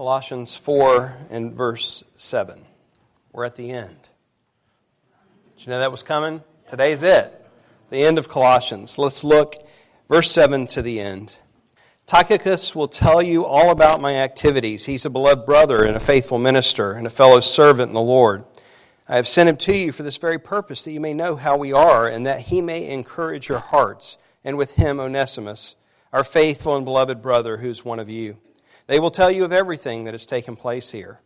Colossians 4 and verse 7. We're at the end. Did you know that was coming? Today's it. The end of Colossians. Let's look verse 7 to the end. Tychicus will tell you all about my activities. He's a beloved brother and a faithful minister and a fellow servant in the Lord. I have sent him to you for this very purpose, that you may know how we are, and that he may encourage your hearts, and with him Onesimus, our faithful and beloved brother, who's one of you. They will tell you of everything that has taken place here.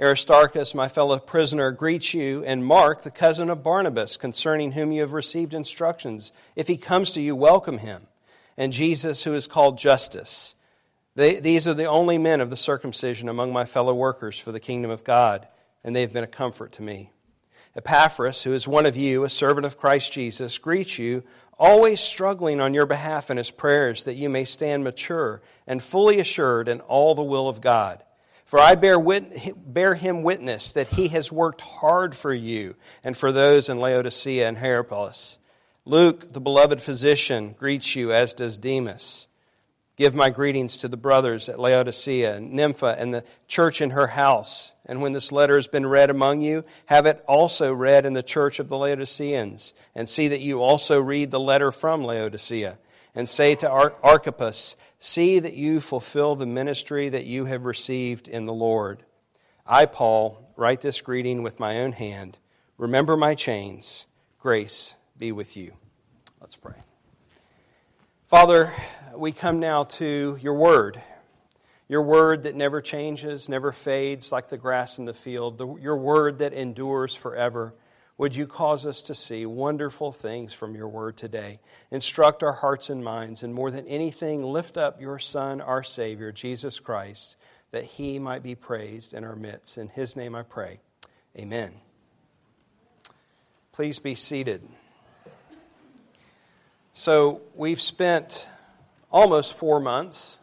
Aristarchus, my fellow prisoner, greets you, and Mark, the cousin of Barnabas, concerning whom you have received instructions. If he comes to you, welcome him. And Jesus, who is called Justus. They, these are the only men of the circumcision among my fellow workers for the kingdom of God, and they have been a comfort to me. Epaphras, who is one of you, a servant of Christ Jesus, greets you, always struggling on your behalf in his prayers that you may stand mature and fully assured in all the will of God. For I bear, wit- bear him witness that he has worked hard for you and for those in Laodicea and Hierapolis. Luke, the beloved physician, greets you, as does Demas. Give my greetings to the brothers at Laodicea, Nympha, and the church in her house. And when this letter has been read among you, have it also read in the church of the Laodiceans. And see that you also read the letter from Laodicea. And say to Archippus, See that you fulfill the ministry that you have received in the Lord. I, Paul, write this greeting with my own hand. Remember my chains. Grace be with you. Let's pray. Father, we come now to your word. Your word that never changes, never fades like the grass in the field. The, your word that endures forever. Would you cause us to see wonderful things from your word today? Instruct our hearts and minds, and more than anything, lift up your Son, our Savior, Jesus Christ, that he might be praised in our midst. In his name I pray. Amen. Please be seated. So, we've spent almost four months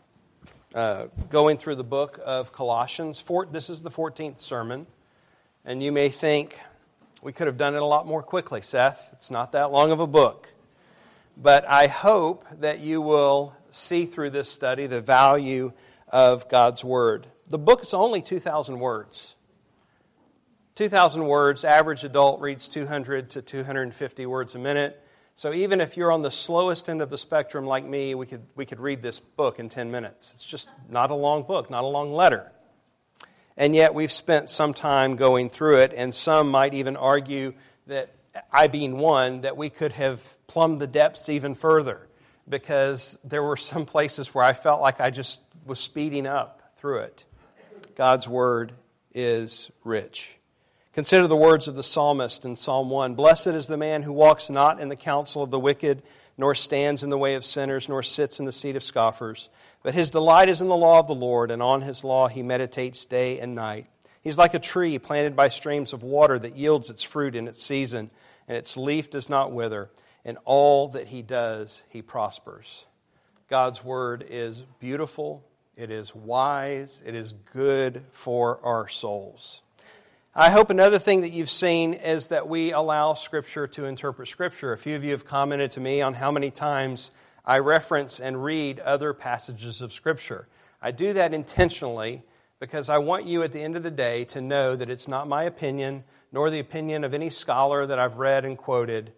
uh, going through the book of Colossians. Four, this is the 14th sermon. And you may think, we could have done it a lot more quickly, Seth. It's not that long of a book. But I hope that you will see through this study the value of God's Word. The book is only 2,000 words. 2,000 words, average adult reads 200 to 250 words a minute. So even if you're on the slowest end of the spectrum like me, we could, we could read this book in 10 minutes. It's just not a long book, not a long letter. And yet we've spent some time going through it, and some might even argue that, I being one, that we could have plumbed the depths even further because there were some places where I felt like I just was speeding up through it. God's Word is rich. Consider the words of the psalmist in Psalm 1 Blessed is the man who walks not in the counsel of the wicked, nor stands in the way of sinners, nor sits in the seat of scoffers. But his delight is in the law of the Lord, and on his law he meditates day and night. He's like a tree planted by streams of water that yields its fruit in its season, and its leaf does not wither. In all that he does, he prospers. God's word is beautiful, it is wise, it is good for our souls. I hope another thing that you've seen is that we allow Scripture to interpret Scripture. A few of you have commented to me on how many times I reference and read other passages of Scripture. I do that intentionally because I want you at the end of the day to know that it's not my opinion nor the opinion of any scholar that I've read and quoted.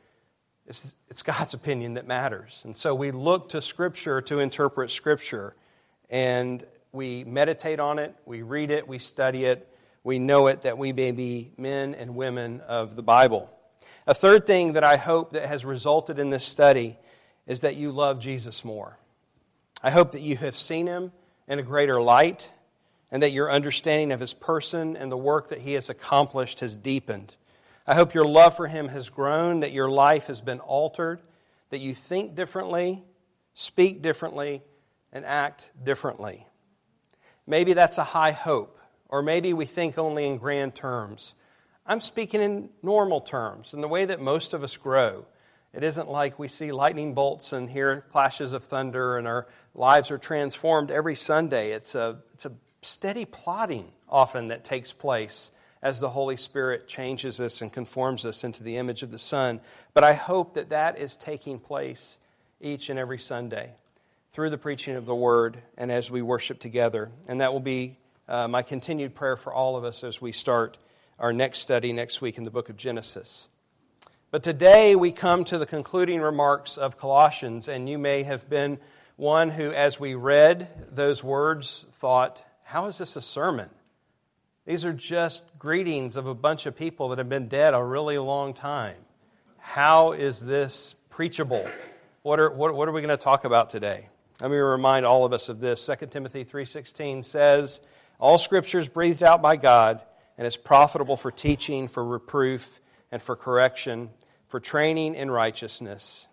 It's, it's God's opinion that matters. And so we look to Scripture to interpret Scripture. And we meditate on it, we read it, we study it we know it that we may be men and women of the Bible. A third thing that I hope that has resulted in this study is that you love Jesus more. I hope that you have seen him in a greater light and that your understanding of his person and the work that he has accomplished has deepened. I hope your love for him has grown, that your life has been altered, that you think differently, speak differently, and act differently. Maybe that's a high hope. Or maybe we think only in grand terms. I'm speaking in normal terms, in the way that most of us grow. It isn't like we see lightning bolts and hear clashes of thunder and our lives are transformed every Sunday. It's a, it's a steady plotting often that takes place as the Holy Spirit changes us and conforms us into the image of the Son. But I hope that that is taking place each and every Sunday through the preaching of the Word and as we worship together. And that will be uh, my continued prayer for all of us as we start our next study next week in the book of Genesis. But today we come to the concluding remarks of Colossians, and you may have been one who, as we read those words, thought, How is this a sermon? These are just greetings of a bunch of people that have been dead a really long time. How is this preachable? What are, what, what are we going to talk about today? Let me remind all of us of this. 2 Timothy 3.16 says, All Scripture is breathed out by God and is profitable for teaching, for reproof, and for correction, for training in righteousness,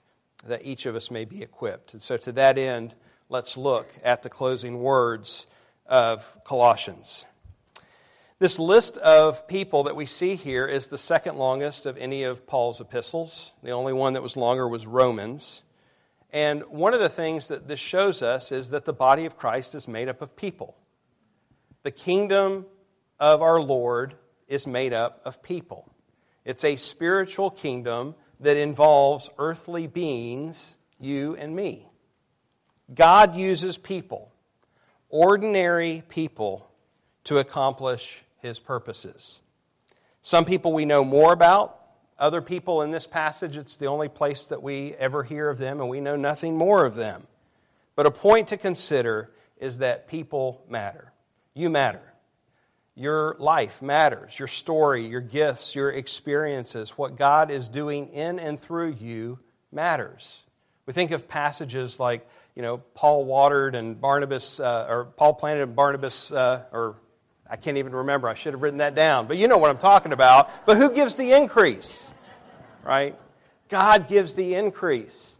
that each of us may be equipped. And so to that end, let's look at the closing words of Colossians. This list of people that we see here is the second longest of any of Paul's epistles. The only one that was longer was Romans. And one of the things that this shows us is that the body of Christ is made up of people. The kingdom of our Lord is made up of people. It's a spiritual kingdom that involves earthly beings, you and me. God uses people, ordinary people, to accomplish his purposes. Some people we know more about. Other people in this passage, it's the only place that we ever hear of them, and we know nothing more of them. But a point to consider is that people matter. You matter. Your life matters. Your story, your gifts, your experiences, what God is doing in and through you matters. We think of passages like, you know, Paul watered and Barnabas, uh, or Paul planted and Barnabas, uh, or I can't even remember. I should have written that down. But you know what I'm talking about. But who gives the increase? Right? God gives the increase.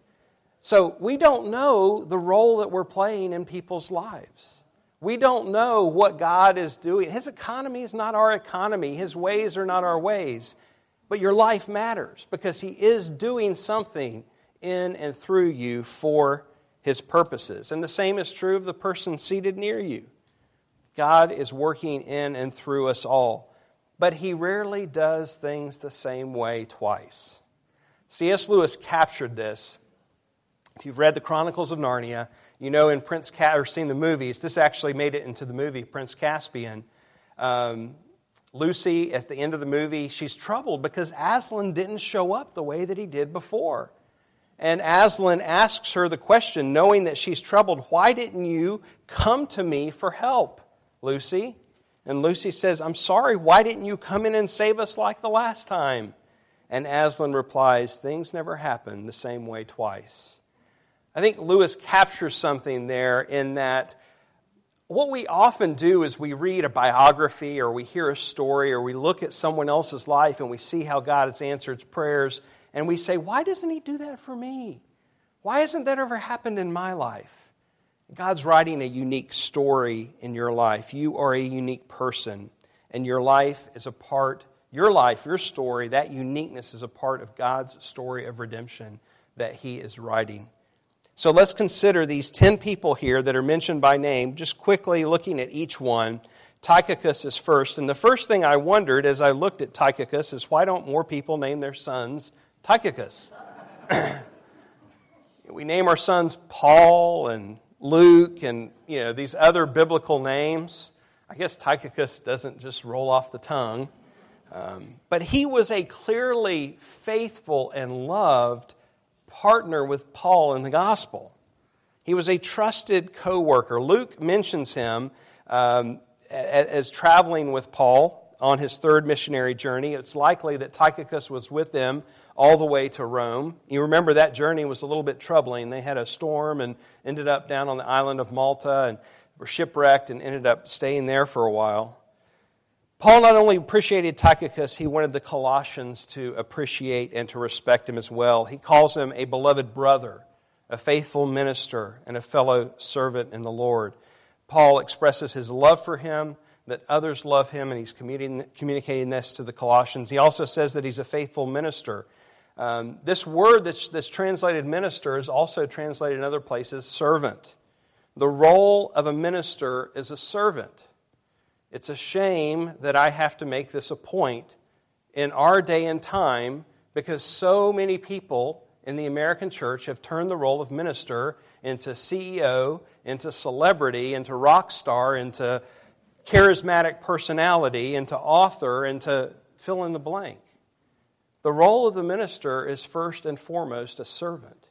So we don't know the role that we're playing in people's lives. We don't know what God is doing. His economy is not our economy, His ways are not our ways. But your life matters because He is doing something in and through you for His purposes. And the same is true of the person seated near you. God is working in and through us all, but he rarely does things the same way twice. C.S. Lewis captured this. If you've read the Chronicles of Narnia, you know in Prince Ca- or seen the movies, this actually made it into the movie Prince Caspian. Um, Lucy, at the end of the movie, she's troubled because Aslan didn't show up the way that he did before. And Aslan asks her the question, knowing that she's troubled, Why didn't you come to me for help? Lucy. And Lucy says, I'm sorry, why didn't you come in and save us like the last time? And Aslan replies, Things never happen the same way twice. I think Lewis captures something there in that what we often do is we read a biography or we hear a story or we look at someone else's life and we see how God has answered prayers and we say, Why doesn't He do that for me? Why hasn't that ever happened in my life? God's writing a unique story in your life. You are a unique person, and your life is a part, your life, your story, that uniqueness is a part of God's story of redemption that He is writing. So let's consider these 10 people here that are mentioned by name, just quickly looking at each one. Tychicus is first, and the first thing I wondered as I looked at Tychicus is why don't more people name their sons Tychicus? we name our sons Paul and Luke and you know these other biblical names. I guess Tychicus doesn't just roll off the tongue. Um, but he was a clearly faithful and loved partner with Paul in the gospel. He was a trusted co worker. Luke mentions him um, as, as traveling with Paul on his third missionary journey. It's likely that Tychicus was with them all the way to Rome. You remember that journey was a little bit troubling. They had a storm and ended up down on the island of Malta and were shipwrecked and ended up staying there for a while. Paul not only appreciated Tychicus, he wanted the Colossians to appreciate and to respect him as well. He calls him a beloved brother, a faithful minister, and a fellow servant in the Lord. Paul expresses his love for him that others love him, and he's communicating this to the Colossians. He also says that he's a faithful minister. Um, this word that's, that's translated minister is also translated in other places servant. The role of a minister is a servant. It's a shame that I have to make this a point in our day and time because so many people in the American church have turned the role of minister into CEO, into celebrity, into rock star, into charismatic personality and to author and to fill in the blank. The role of the minister is first and foremost a servant.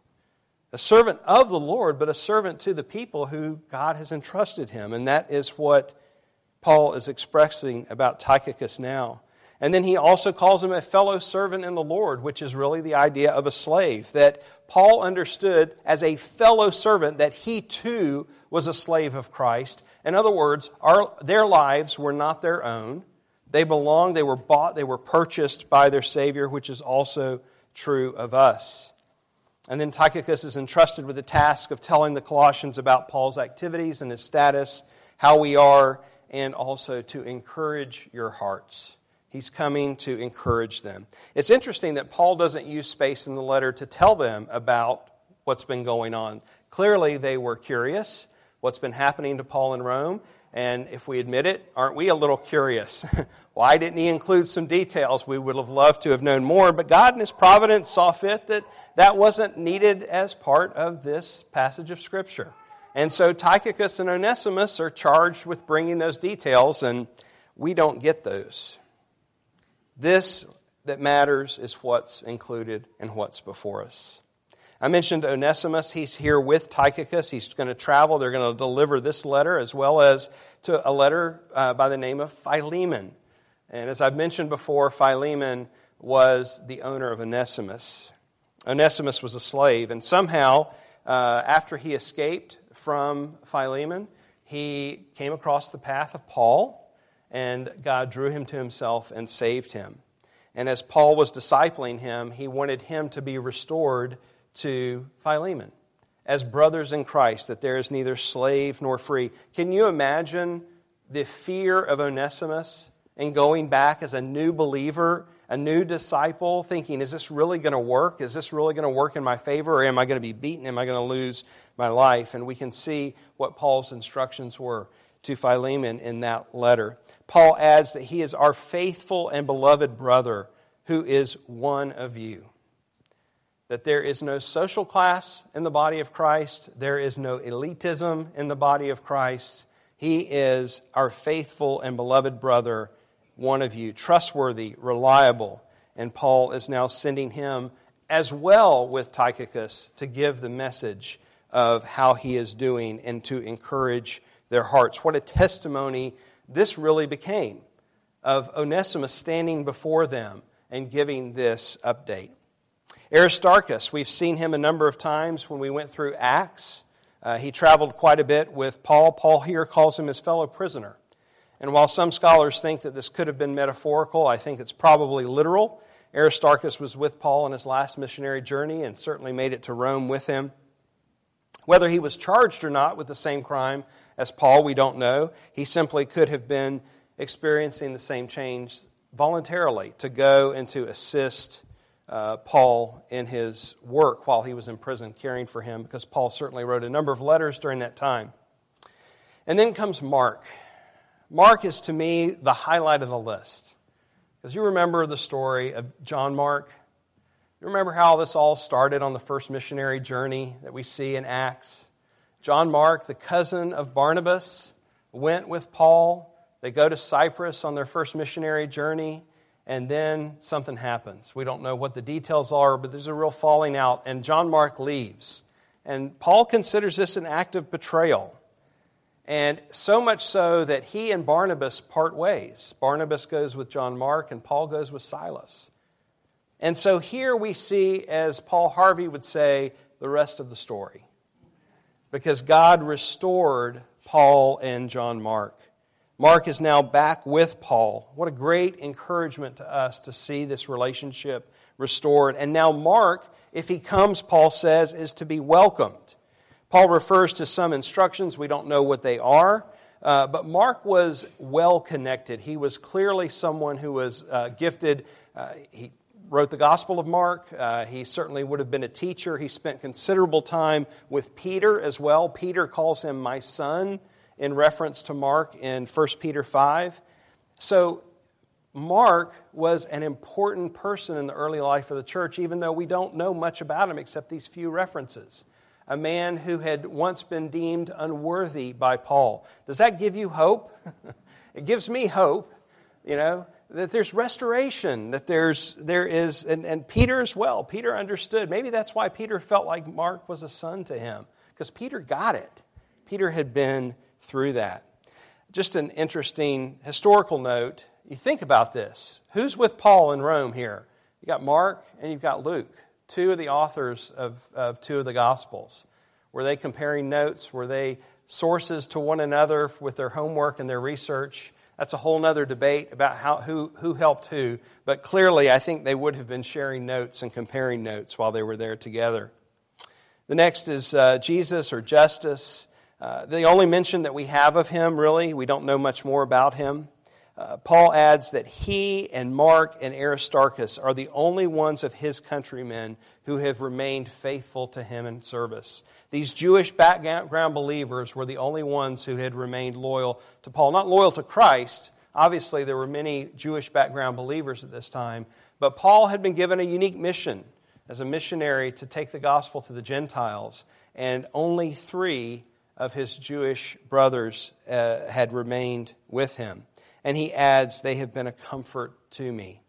A servant of the Lord, but a servant to the people who God has entrusted him. And that is what Paul is expressing about Tychicus now. And then he also calls him a fellow servant in the Lord, which is really the idea of a slave. That Paul understood as a fellow servant that he too was a slave of Christ. In other words, our, their lives were not their own. They belonged, they were bought, they were purchased by their Savior, which is also true of us. And then Tychicus is entrusted with the task of telling the Colossians about Paul's activities and his status, how we are, and also to encourage your hearts. He's coming to encourage them. It's interesting that Paul doesn't use space in the letter to tell them about what's been going on. Clearly, they were curious what's been happening to Paul in Rome, and if we admit it, aren't we a little curious? Why didn't he include some details? We would have loved to have known more, but God in his providence saw fit that that wasn't needed as part of this passage of Scripture. And so Tychicus and Onesimus are charged with bringing those details, and we don't get those. This that matters is what's included and what's before us. I mentioned Onesimus. He's here with Tychicus. He's going to travel. They're going to deliver this letter as well as to a letter uh, by the name of Philemon. And as I've mentioned before, Philemon was the owner of Onesimus. Onesimus was a slave, and somehow, uh, after he escaped from Philemon, he came across the path of Paul, and God drew him to himself and saved him. And as Paul was discipling him, he wanted him to be restored to Philemon as brothers in Christ, that there is neither slave nor free. Can you imagine the fear of Onesimus and going back as a new believer, a new disciple, thinking, is this really going to work? Is this really going to work in my favor? Or am I going to be beaten? Am I going to lose my life? And we can see what Paul's instructions were to Philemon in that letter. Paul adds that he is our faithful and beloved brother who is one of you that there is no social class in the body of Christ, there is no elitism in the body of Christ. He is our faithful and beloved brother, one of you, trustworthy, reliable. And Paul is now sending him as well with Tychicus to give the message of how he is doing and to encourage their hearts. What a testimony this really became of Onesimus standing before them and giving this update. Aristarchus, we've seen him a number of times when we went through Acts. Uh, he traveled quite a bit with Paul. Paul here calls him his fellow prisoner. And while some scholars think that this could have been metaphorical, I think it's probably literal. Aristarchus was with Paul on his last missionary journey and certainly made it to Rome with him. Whether he was charged or not with the same crime as Paul, we don't know. He simply could have been experiencing the same change voluntarily to go and to assist uh, Paul in his work while he was in prison, caring for him, because Paul certainly wrote a number of letters during that time. And then comes Mark. Mark is to me the highlight of the list. Because you remember the story of John Mark. You remember how this all started on the first missionary journey that we see in Acts? John Mark, the cousin of Barnabas, went with Paul. They go to Cyprus on their first missionary journey and then something happens. We don't know what the details are, but there's a real falling out, and John Mark leaves. And Paul considers this an act of betrayal. And so much so that he and Barnabas part ways. Barnabas goes with John Mark, and Paul goes with Silas. And so here we see, as Paul Harvey would say, the rest of the story. Because God restored Paul and John Mark. Mark is now back with Paul. What a great encouragement to us to see this relationship restored. And now, Mark, if he comes, Paul says, is to be welcomed. Paul refers to some instructions. We don't know what they are. Uh, but Mark was well connected. He was clearly someone who was uh, gifted. Uh, he wrote the Gospel of Mark. Uh, he certainly would have been a teacher. He spent considerable time with Peter as well. Peter calls him my son in reference to Mark in 1 Peter 5. So, Mark was an important person in the early life of the church, even though we don't know much about him except these few references. A man who had once been deemed unworthy by Paul. Does that give you hope? it gives me hope, you know, that there's restoration, that there's, there is, and, and Peter as well. Peter understood. Maybe that's why Peter felt like Mark was a son to him, because Peter got it. Peter had been through that. Just an interesting historical note. You think about this. Who's with Paul in Rome here? You got Mark and you've got Luke, two of the authors of, of two of the Gospels. Were they comparing notes? Were they sources to one another with their homework and their research? That's a whole other debate about how, who, who helped who, but clearly I think they would have been sharing notes and comparing notes while they were there together. The next is uh, Jesus or Justus. Uh, the only mention that we have of him, really, we don't know much more about him. Uh, Paul adds that he and Mark and Aristarchus are the only ones of his countrymen who have remained faithful to him in service. These Jewish background believers were the only ones who had remained loyal to Paul. Not loyal to Christ. Obviously, there were many Jewish background believers at this time, but Paul had been given a unique mission as a missionary to take the gospel to the Gentiles, and only three of his Jewish brothers uh, had remained with him. And he adds, They have been a comfort to me.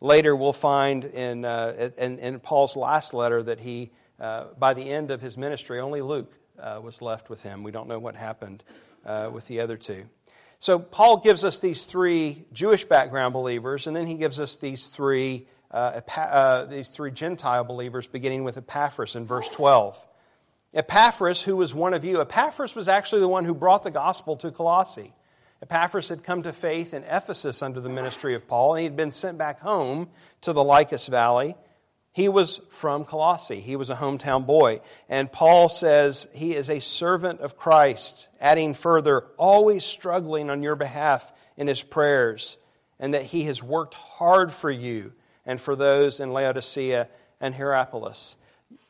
Later, we'll find in, uh, in, in, Paul's last letter that he, uh, by the end of his ministry, only Luke uh, was left with him. We don't know what happened uh, with the other two. So, Paul gives us these three Jewish background believers, and then he gives us these three, uh, uh, these three Gentile believers, beginning with Epaphras in verse 12. Epaphras, who was one of you, Epaphras was actually the one who brought the gospel to Colossae. Epaphras had come to faith in Ephesus under the ministry of Paul, and he had been sent back home to the Lycus Valley. He was from Colossae. He was a hometown boy. And Paul says he is a servant of Christ, adding further, always struggling on your behalf in his prayers, and that he has worked hard for you and for those in Laodicea and Hierapolis.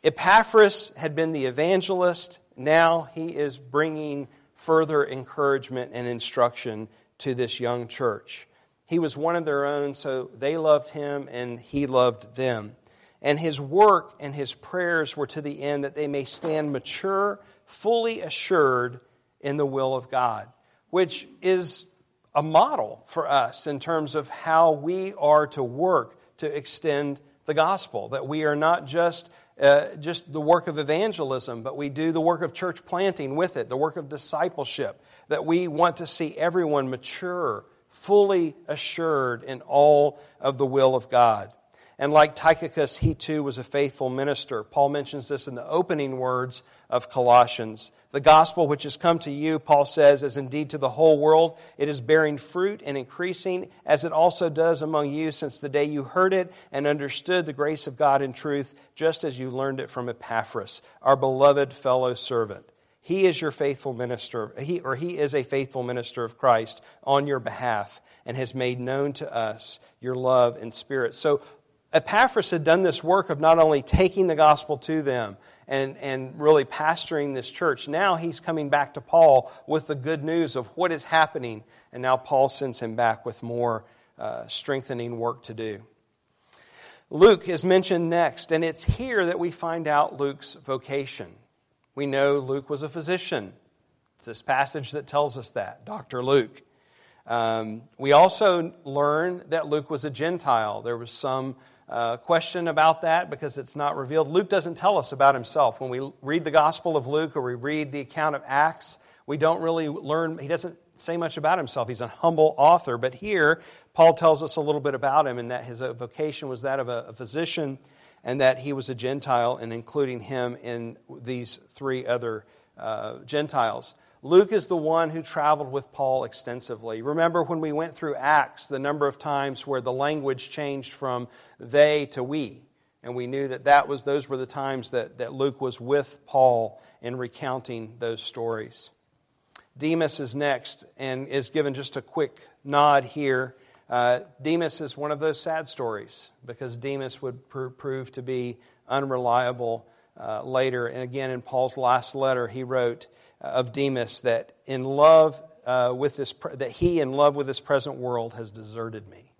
Epaphras had been the evangelist. Now he is bringing further encouragement and instruction to this young church. He was one of their own, so they loved him and he loved them. And his work and his prayers were to the end that they may stand mature, fully assured in the will of God, which is a model for us in terms of how we are to work to extend the gospel. That we are not just uh, just the work of evangelism, but we do the work of church planting with it, the work of discipleship, that we want to see everyone mature, fully assured in all of the will of God. And like Tychicus, he too was a faithful minister. Paul mentions this in the opening words of Colossians. The gospel which has come to you, Paul says, is indeed to the whole world. It is bearing fruit and increasing, as it also does among you since the day you heard it and understood the grace of God in truth, just as you learned it from Epaphras, our beloved fellow servant. He is your faithful minister, he, or he is a faithful minister of Christ on your behalf and has made known to us your love and spirit. So Epaphras had done this work of not only taking the gospel to them and, and really pastoring this church, now he's coming back to Paul with the good news of what is happening. And now Paul sends him back with more uh, strengthening work to do. Luke is mentioned next, and it's here that we find out Luke's vocation. We know Luke was a physician. It's this passage that tells us that, Dr. Luke. Um, we also learn that Luke was a Gentile. There was some uh, question about that because it's not revealed. Luke doesn't tell us about himself. When we read the Gospel of Luke or we read the account of Acts, we don't really learn, he doesn't say much about himself. He's a humble author. But here, Paul tells us a little bit about him and that his vocation was that of a, a physician and that he was a Gentile and including him in these three other uh, Gentiles. Luke is the one who traveled with Paul extensively. Remember when we went through Acts, the number of times where the language changed from they to we. And we knew that, that was, those were the times that, that Luke was with Paul in recounting those stories. Demas is next and is given just a quick nod here. Uh, Demas is one of those sad stories because Demas would pr- prove to be unreliable uh, later. And again, in Paul's last letter, he wrote, of Demas that in love uh, with this, that he in love with this present world has deserted me.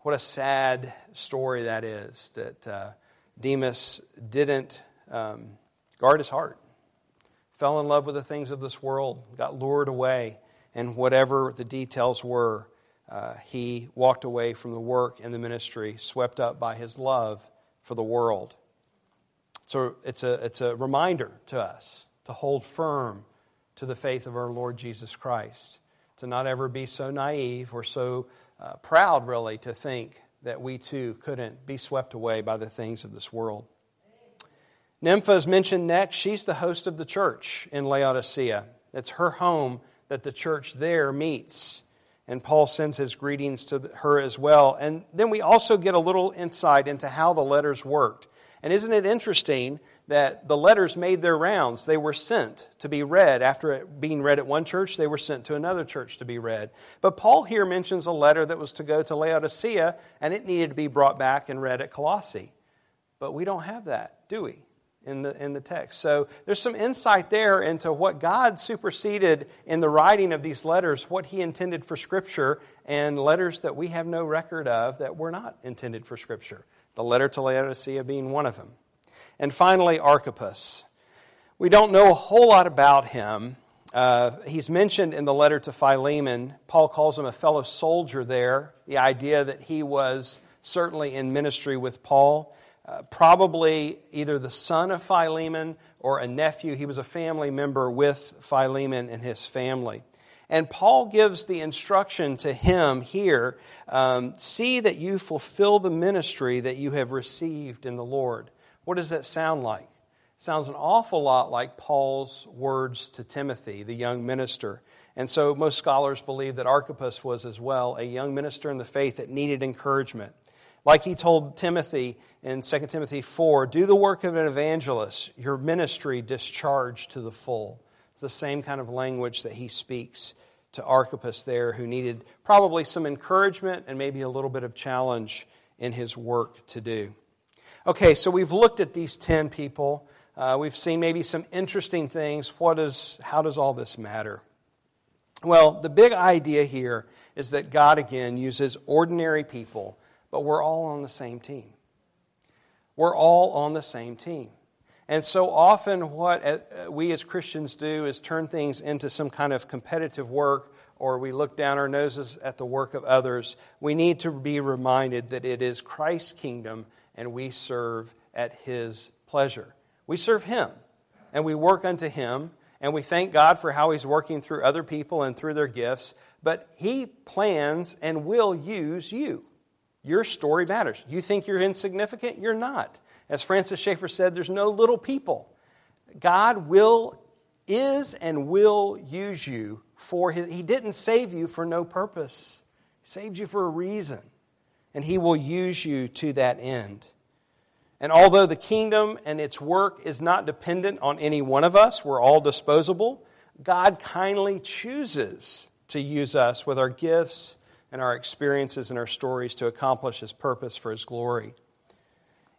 What a sad story that is that uh, Demas didn't um, guard his heart, fell in love with the things of this world, got lured away, and whatever the details were, uh, he walked away from the work and the ministry, swept up by his love for the world. So it's a, it's a reminder to us to hold firm to the faith of our Lord Jesus Christ, to not ever be so naive or so uh, proud, really, to think that we too couldn't be swept away by the things of this world. Nympha is mentioned next. She's the host of the church in Laodicea. It's her home that the church there meets. And Paul sends his greetings to her as well. And then we also get a little insight into how the letters worked. And isn't it interesting that the letters made their rounds? They were sent to be read. After being read at one church, they were sent to another church to be read. But Paul here mentions a letter that was to go to Laodicea, and it needed to be brought back and read at Colossae. But we don't have that, do we? in the, in the text. So there's some insight there into what God superseded in the writing of these letters, what He intended for Scripture, and letters that we have no record of that were not intended for Scripture. The letter to Laodicea being one of them. And finally, Archippus. We don't know a whole lot about him. Uh, he's mentioned in the letter to Philemon. Paul calls him a fellow soldier there, the idea that he was certainly in ministry with Paul. Uh, probably either the son of Philemon or a nephew. He was a family member with Philemon and his family. And Paul gives the instruction to him here um, see that you fulfill the ministry that you have received in the Lord. What does that sound like? It sounds an awful lot like Paul's words to Timothy, the young minister. And so most scholars believe that Archippus was as well a young minister in the faith that needed encouragement. Like he told Timothy in 2 Timothy 4 do the work of an evangelist, your ministry discharged to the full. It's the same kind of language that he speaks to Archippus there, who needed probably some encouragement and maybe a little bit of challenge in his work to do. Okay, so we've looked at these 10 people. Uh, we've seen maybe some interesting things. What is, how does all this matter? Well, the big idea here is that God again uses ordinary people but we're all on the same team. We're all on the same team. And so often, what uh, we as Christians do is turn things into some kind of competitive work, or we look down our noses at the work of others. We need to be reminded that it is Christ's kingdom and we serve at His pleasure. We serve Him and we work unto Him, and we thank God for how He's working through other people and through their gifts, but He plans and will use you. Your story matters. You think you're insignificant? You're not. As Francis Schaeffer said, there's no little people. God will, is, and will use you for his. He didn't save you for no purpose, He saved you for a reason. And He will use you to that end. And although the kingdom and its work is not dependent on any one of us, we're all disposable, God kindly chooses to use us with our gifts and our experiences and our stories to accomplish His purpose for His glory.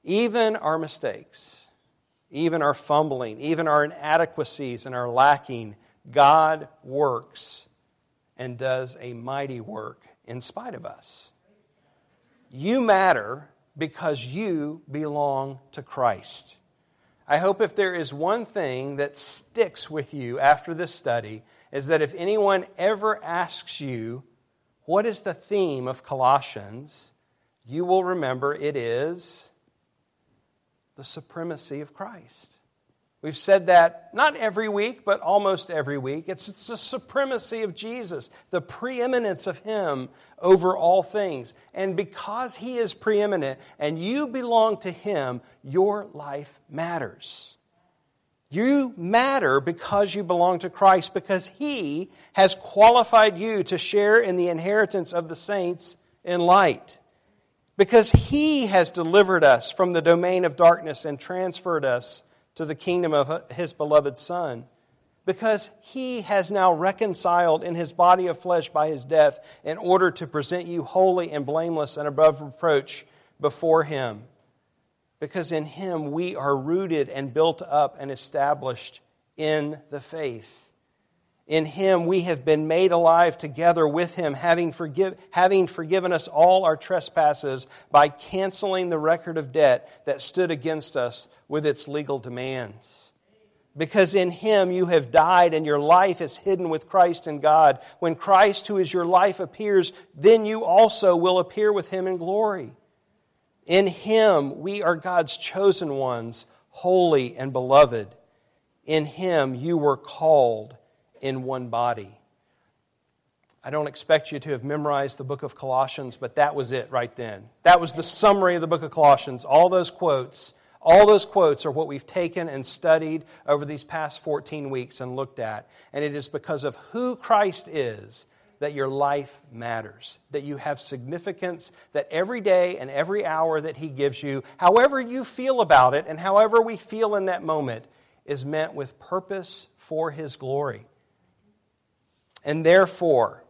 Even our mistakes, even our fumbling, even our inadequacies and our lacking, God works and does a mighty work in spite of us. You matter because you belong to Christ. I hope if there is one thing that sticks with you after this study, is that if anyone ever asks you what is the theme of Colossians? You will remember it is the supremacy of Christ. We've said that not every week, but almost every week. It's, it's the supremacy of Jesus, the preeminence of Him over all things. And because He is preeminent and you belong to Him, your life matters. You matter because you belong to Christ, because He has qualified you to share in the inheritance of the saints in light. Because He has delivered us from the domain of darkness and transferred us to the kingdom of His beloved Son. Because He has now reconciled in His body of flesh by His death in order to present you holy and blameless and above reproach before Him because in him we are rooted and built up and established in the faith. In him we have been made alive together with him, having, forgive, having forgiven us all our trespasses by canceling the record of debt that stood against us with its legal demands. because in him you have died and your life is hidden with Christ in God. When Christ, who is your life, appears, then you also will appear with him in glory. In him we are God's chosen ones, holy and beloved. In him you were called in one body. I don't expect you to have memorized the book of Colossians, but that was it right then. That was the summary of the book of Colossians. All those quotes all those quotes are what we've taken and studied over these past 14 weeks and looked at. And it is because of who Christ is that your life matters, that you have significance, that every day and every hour that He gives you, however you feel about it and however we feel in that moment, is meant with purpose for His glory. And therefore,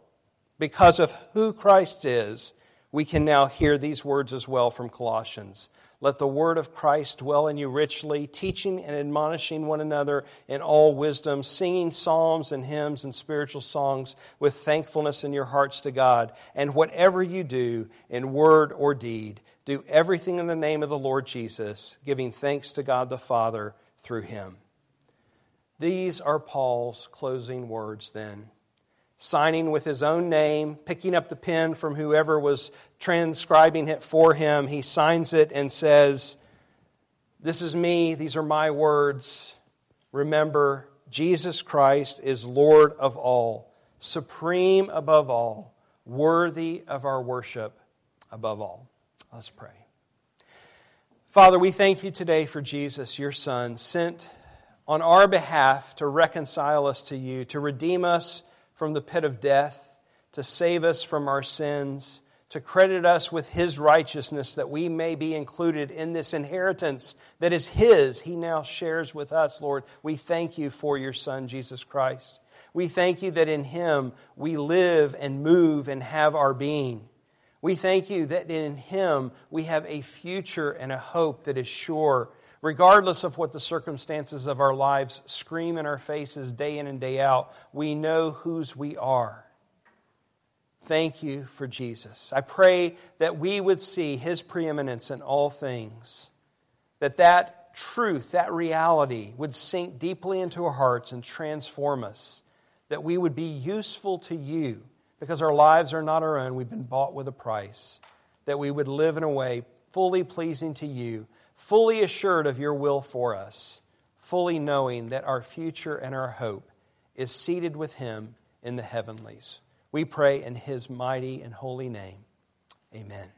because of who Christ is, we can now hear these words as well from Colossians. Let the word of Christ dwell in you richly, teaching and admonishing one another in all wisdom, singing psalms and hymns and spiritual songs with thankfulness in your hearts to God. And whatever you do, in word or deed, do everything in the name of the Lord Jesus, giving thanks to God the Father through him. These are Paul's closing words then signing with his own name, picking up the pen from whoever was transcribing it for him. He signs it and says, This is me, these are my words. Remember, Jesus Christ is Lord of all, supreme above all, worthy of our worship above all. Let's pray. Father, we thank you today for Jesus, your Son, sent on our behalf to reconcile us to you, to redeem us from the pit of death, to save us from our sins, to credit us with His righteousness, that we may be included in this inheritance that is His, He now shares with us, Lord. We thank you for your Son, Jesus Christ. We thank you that in Him we live and move and have our being. We thank you that in Him we have a future and a hope that is sure Regardless of what the circumstances of our lives scream in our faces day in and day out, we know whose we are. Thank you for Jesus. I pray that we would see his preeminence in all things, that that truth, that reality would sink deeply into our hearts and transform us, that we would be useful to you because our lives are not our own, we've been bought with a price, that we would live in a way fully pleasing to you fully assured of your will for us, fully knowing that our future and our hope is seated with Him in the heavenlies. We pray in His mighty and holy name. Amen.